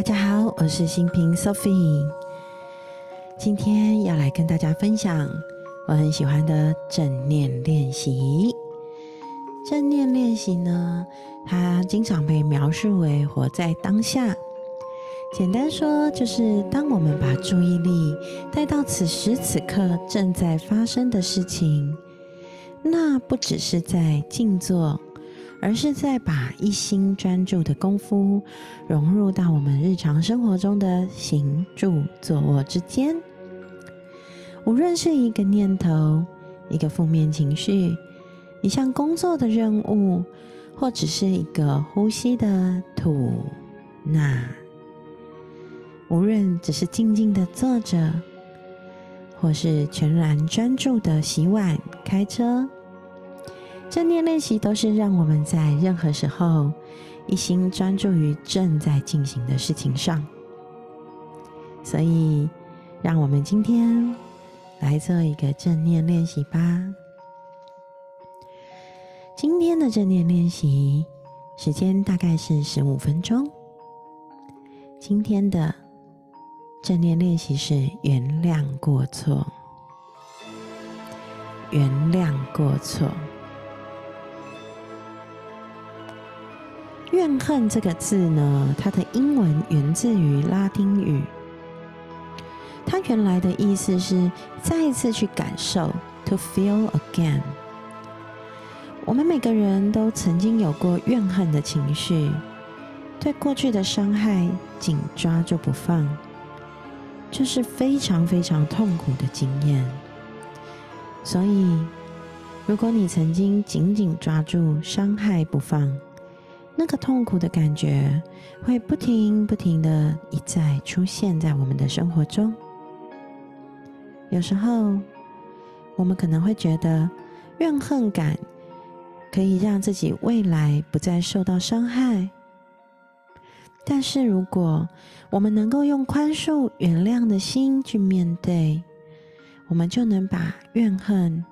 大家好，我是新平 Sophie，今天要来跟大家分享我很喜欢的正念练习。正念练习呢，它经常被描述为活在当下。简单说，就是当我们把注意力带到此时此刻正在发生的事情，那不只是在静坐。而是在把一心专注的功夫融入到我们日常生活中的行住坐卧之间。无论是一个念头、一个负面情绪、一项工作的任务，或只是一个呼吸的吐纳，无论只是静静的坐着，或是全然专注的洗碗、开车。正念练习都是让我们在任何时候一心专注于正在进行的事情上，所以让我们今天来做一个正念练习吧。今天的正念练习时间大概是十五分钟。今天的正念练习是原谅过错，原谅过错。怨恨这个字呢，它的英文源自于拉丁语，它原来的意思是再一次去感受，to feel again。我们每个人都曾经有过怨恨的情绪，对过去的伤害紧抓住不放，这是非常非常痛苦的经验。所以，如果你曾经紧紧抓住伤害不放，那个痛苦的感觉会不停不停的一再出现在我们的生活中。有时候，我们可能会觉得怨恨感可以让自己未来不再受到伤害。但是，如果我们能够用宽恕、原谅的心去面对，我们就能把怨恨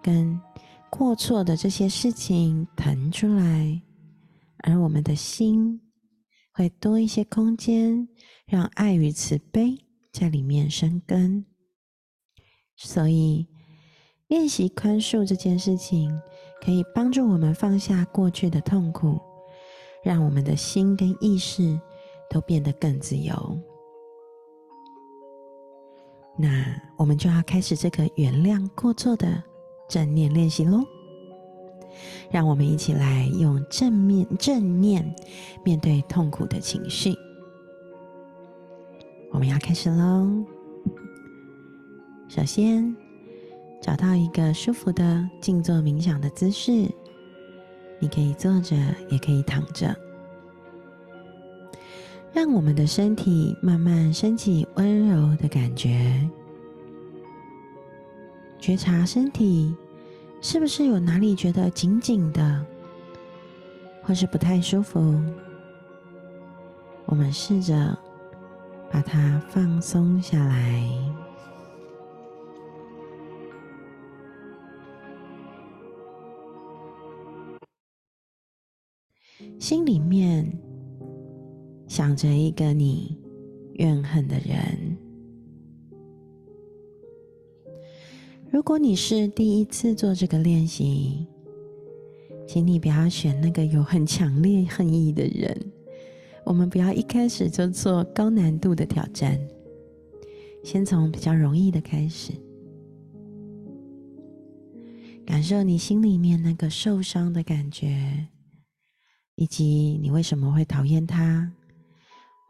跟过错的这些事情腾出来。而我们的心会多一些空间，让爱与慈悲在里面生根。所以，练习宽恕这件事情，可以帮助我们放下过去的痛苦，让我们的心跟意识都变得更自由。那我们就要开始这个原谅过错的正念练习喽。让我们一起来用正面正念面对痛苦的情绪。我们要开始喽。首先，找到一个舒服的静坐冥想的姿势，你可以坐着，也可以躺着。让我们的身体慢慢升起温柔的感觉，觉察身体。是不是有哪里觉得紧紧的，或是不太舒服？我们试着把它放松下来，心里面想着一个你怨恨的人。如果你是第一次做这个练习，请你不要选那个有很强烈恨意的人。我们不要一开始就做高难度的挑战，先从比较容易的开始，感受你心里面那个受伤的感觉，以及你为什么会讨厌他，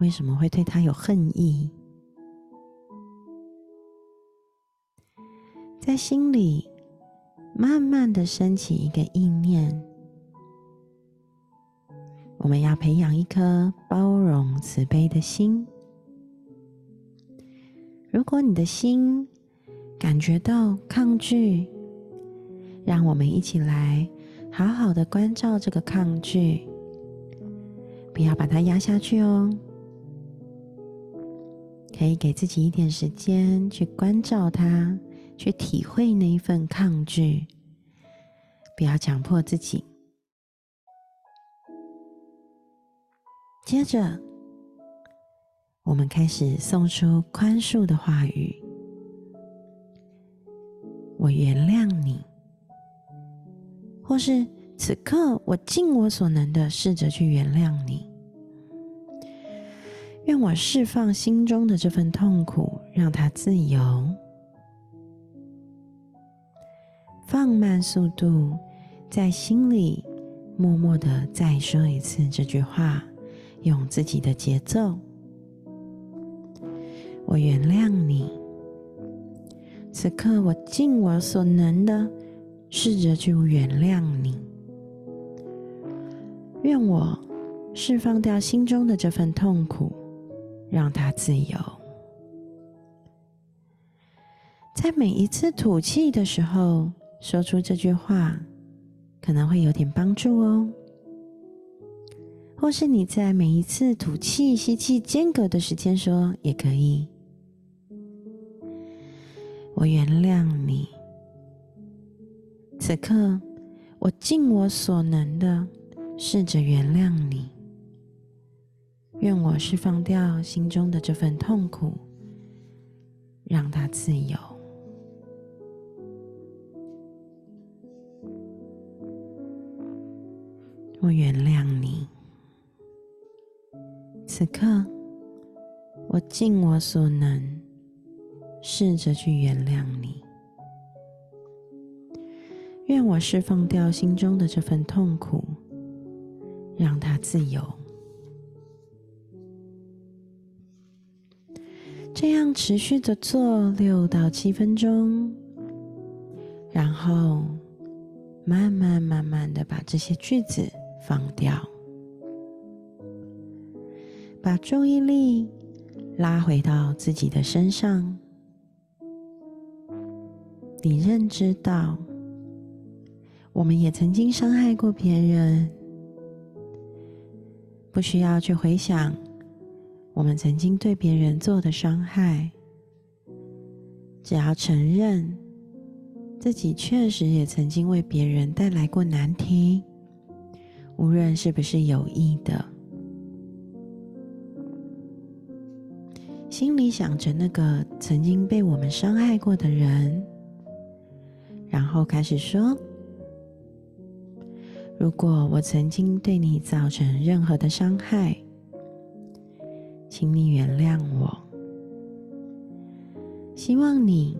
为什么会对他有恨意。在心里慢慢的升起一个意念，我们要培养一颗包容慈悲的心。如果你的心感觉到抗拒，让我们一起来好好的关照这个抗拒，不要把它压下去哦。可以给自己一点时间去关照它。去体会那一份抗拒，不要强迫自己。接着，我们开始送出宽恕的话语。我原谅你，或是此刻我尽我所能的试着去原谅你。愿我释放心中的这份痛苦，让它自由。放慢速度，在心里默默的再说一次这句话，用自己的节奏。我原谅你。此刻，我尽我所能的试着去原谅你。愿我释放掉心中的这份痛苦，让它自由。在每一次吐气的时候，说出这句话，可能会有点帮助哦。或是你在每一次吐气、吸气间隔的时间说，也可以。我原谅你。此刻，我尽我所能的试着原谅你。愿我释放掉心中的这份痛苦，让它自由。原谅你。此刻，我尽我所能。试着去原谅你，愿我释放掉心中的这份痛苦，让它自由。这样持续的做六到七分钟，然后慢慢慢慢的把这些句子放掉，把注意力拉回到自己的身上。你认知到，我们也曾经伤害过别人，不需要去回想我们曾经对别人做的伤害，只要承认自己确实也曾经为别人带来过难题，无论是不是有意的，心里想着那个曾经被我们伤害过的人。然后开始说：“如果我曾经对你造成任何的伤害，请你原谅我。希望你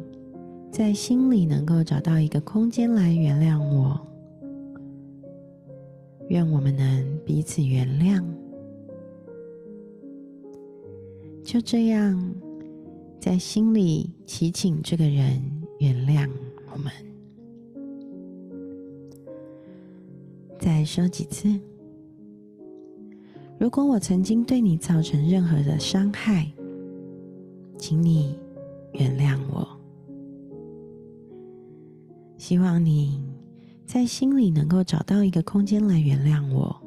在心里能够找到一个空间来原谅我。愿我们能彼此原谅。就这样，在心里祈请这个人原谅我们。”再说几次。如果我曾经对你造成任何的伤害，请你原谅我。希望你在心里能够找到一个空间来原谅我。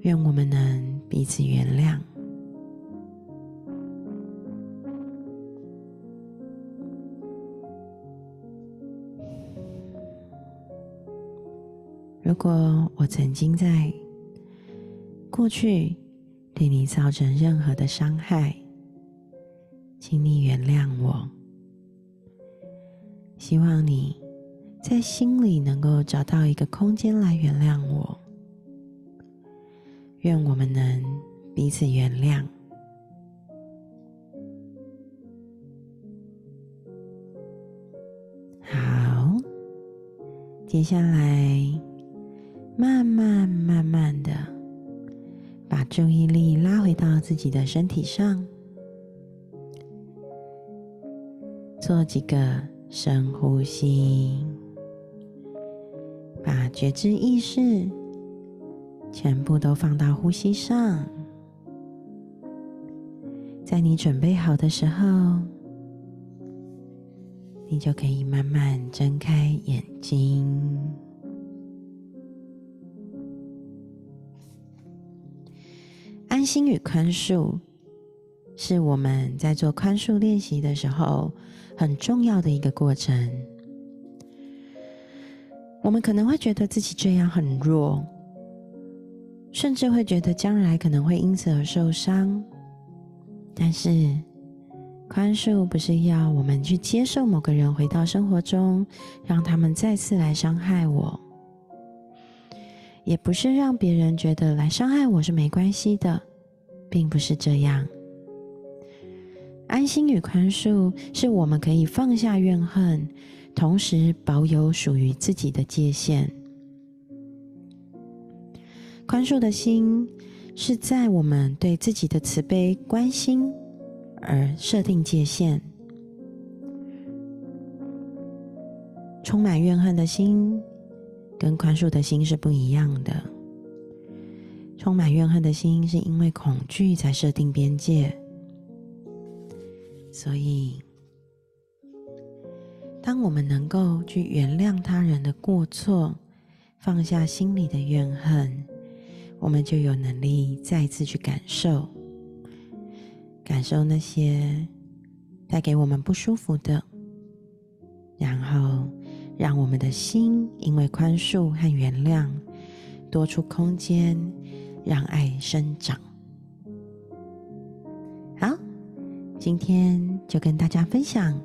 愿我们能彼此原谅。如果我曾经在过去对你造成任何的伤害，请你原谅我。希望你在心里能够找到一个空间来原谅我。愿我们能彼此原谅。好，接下来。慢慢慢慢的，把注意力拉回到自己的身体上，做几个深呼吸，把觉知意识全部都放到呼吸上。在你准备好的时候，你就可以慢慢睁开眼睛。安心与宽恕是我们在做宽恕练习的时候很重要的一个过程。我们可能会觉得自己这样很弱，甚至会觉得将来可能会因此而受伤。但是，宽恕不是要我们去接受某个人回到生活中，让他们再次来伤害我，也不是让别人觉得来伤害我是没关系的，并不是这样。安心与宽恕是我们可以放下怨恨，同时保有属于自己的界限。宽恕的心是在我们对自己的慈悲、关心而设定界限。充满怨恨的心跟宽恕的心是不一样的。充满怨恨的心是因为恐惧才设定边界。所以，当我们能够去原谅他人的过错，放下心里的怨恨，我们就有能力再次去感受，感受那些带给我们不舒服的，然后让我们的心因为宽恕和原谅，多出空间，让爱生长。好今天就跟大家分享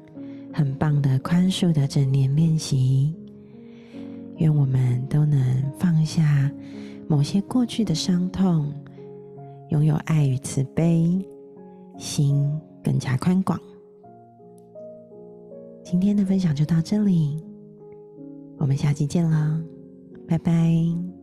很棒的宽恕的正念练习，愿我们都能放下某些过去的伤痛，拥有爱与慈悲，心更加宽广。今天的分享就到这里，我们下期见了，拜拜。